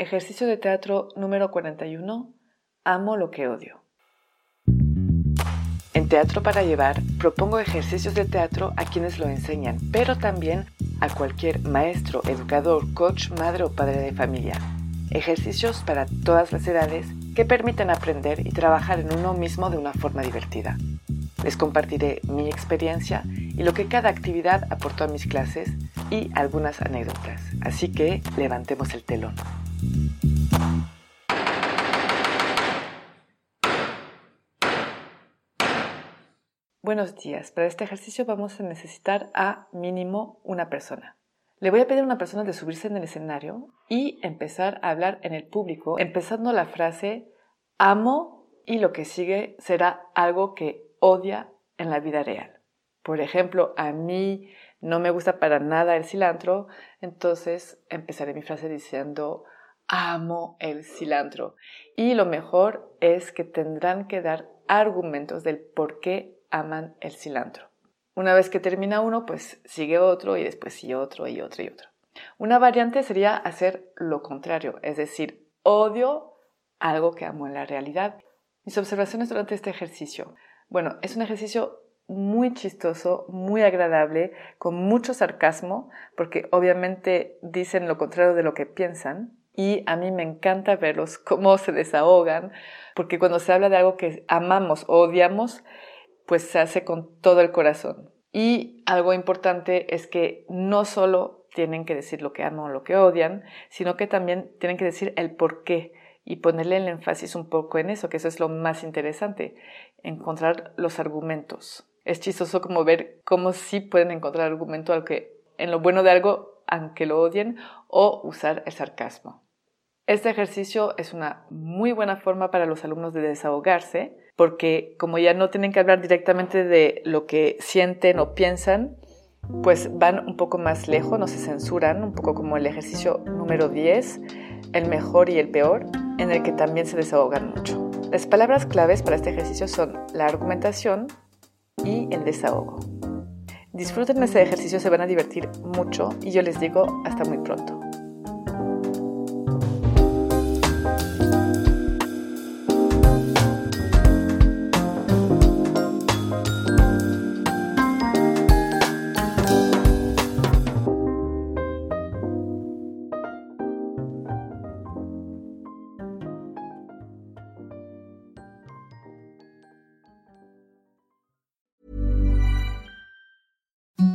Ejercicio de teatro número 41. Amo lo que odio. En Teatro para Llevar propongo ejercicios de teatro a quienes lo enseñan, pero también a cualquier maestro, educador, coach, madre o padre de familia. Ejercicios para todas las edades que permiten aprender y trabajar en uno mismo de una forma divertida. Les compartiré mi experiencia y lo que cada actividad aportó a mis clases y algunas anécdotas. Así que levantemos el telón. Buenos días. Para este ejercicio vamos a necesitar a mínimo una persona. Le voy a pedir a una persona de subirse en el escenario y empezar a hablar en el público, empezando la frase amo y lo que sigue será algo que odia en la vida real. Por ejemplo, a mí no me gusta para nada el cilantro, entonces empezaré mi frase diciendo amo el cilantro. Y lo mejor es que tendrán que dar argumentos del por qué aman el cilantro. Una vez que termina uno, pues sigue otro y después sigue otro y otro y otro. Una variante sería hacer lo contrario, es decir, odio algo que amo en la realidad. Mis observaciones durante este ejercicio. Bueno, es un ejercicio muy chistoso, muy agradable, con mucho sarcasmo, porque obviamente dicen lo contrario de lo que piensan. Y a mí me encanta verlos cómo se desahogan, porque cuando se habla de algo que amamos o odiamos, pues se hace con todo el corazón. Y algo importante es que no solo tienen que decir lo que aman o lo que odian, sino que también tienen que decir el por qué y ponerle el énfasis un poco en eso, que eso es lo más interesante, encontrar los argumentos. Es chistoso como ver cómo sí pueden encontrar argumento al que, en lo bueno de algo, aunque lo odien, o usar el sarcasmo. Este ejercicio es una muy buena forma para los alumnos de desahogarse, porque como ya no tienen que hablar directamente de lo que sienten o piensan, pues van un poco más lejos, no se censuran, un poco como el ejercicio número 10, el mejor y el peor, en el que también se desahogan mucho. Las palabras claves para este ejercicio son la argumentación y el desahogo. Disfruten este ejercicio, se van a divertir mucho y yo les digo hasta muy pronto.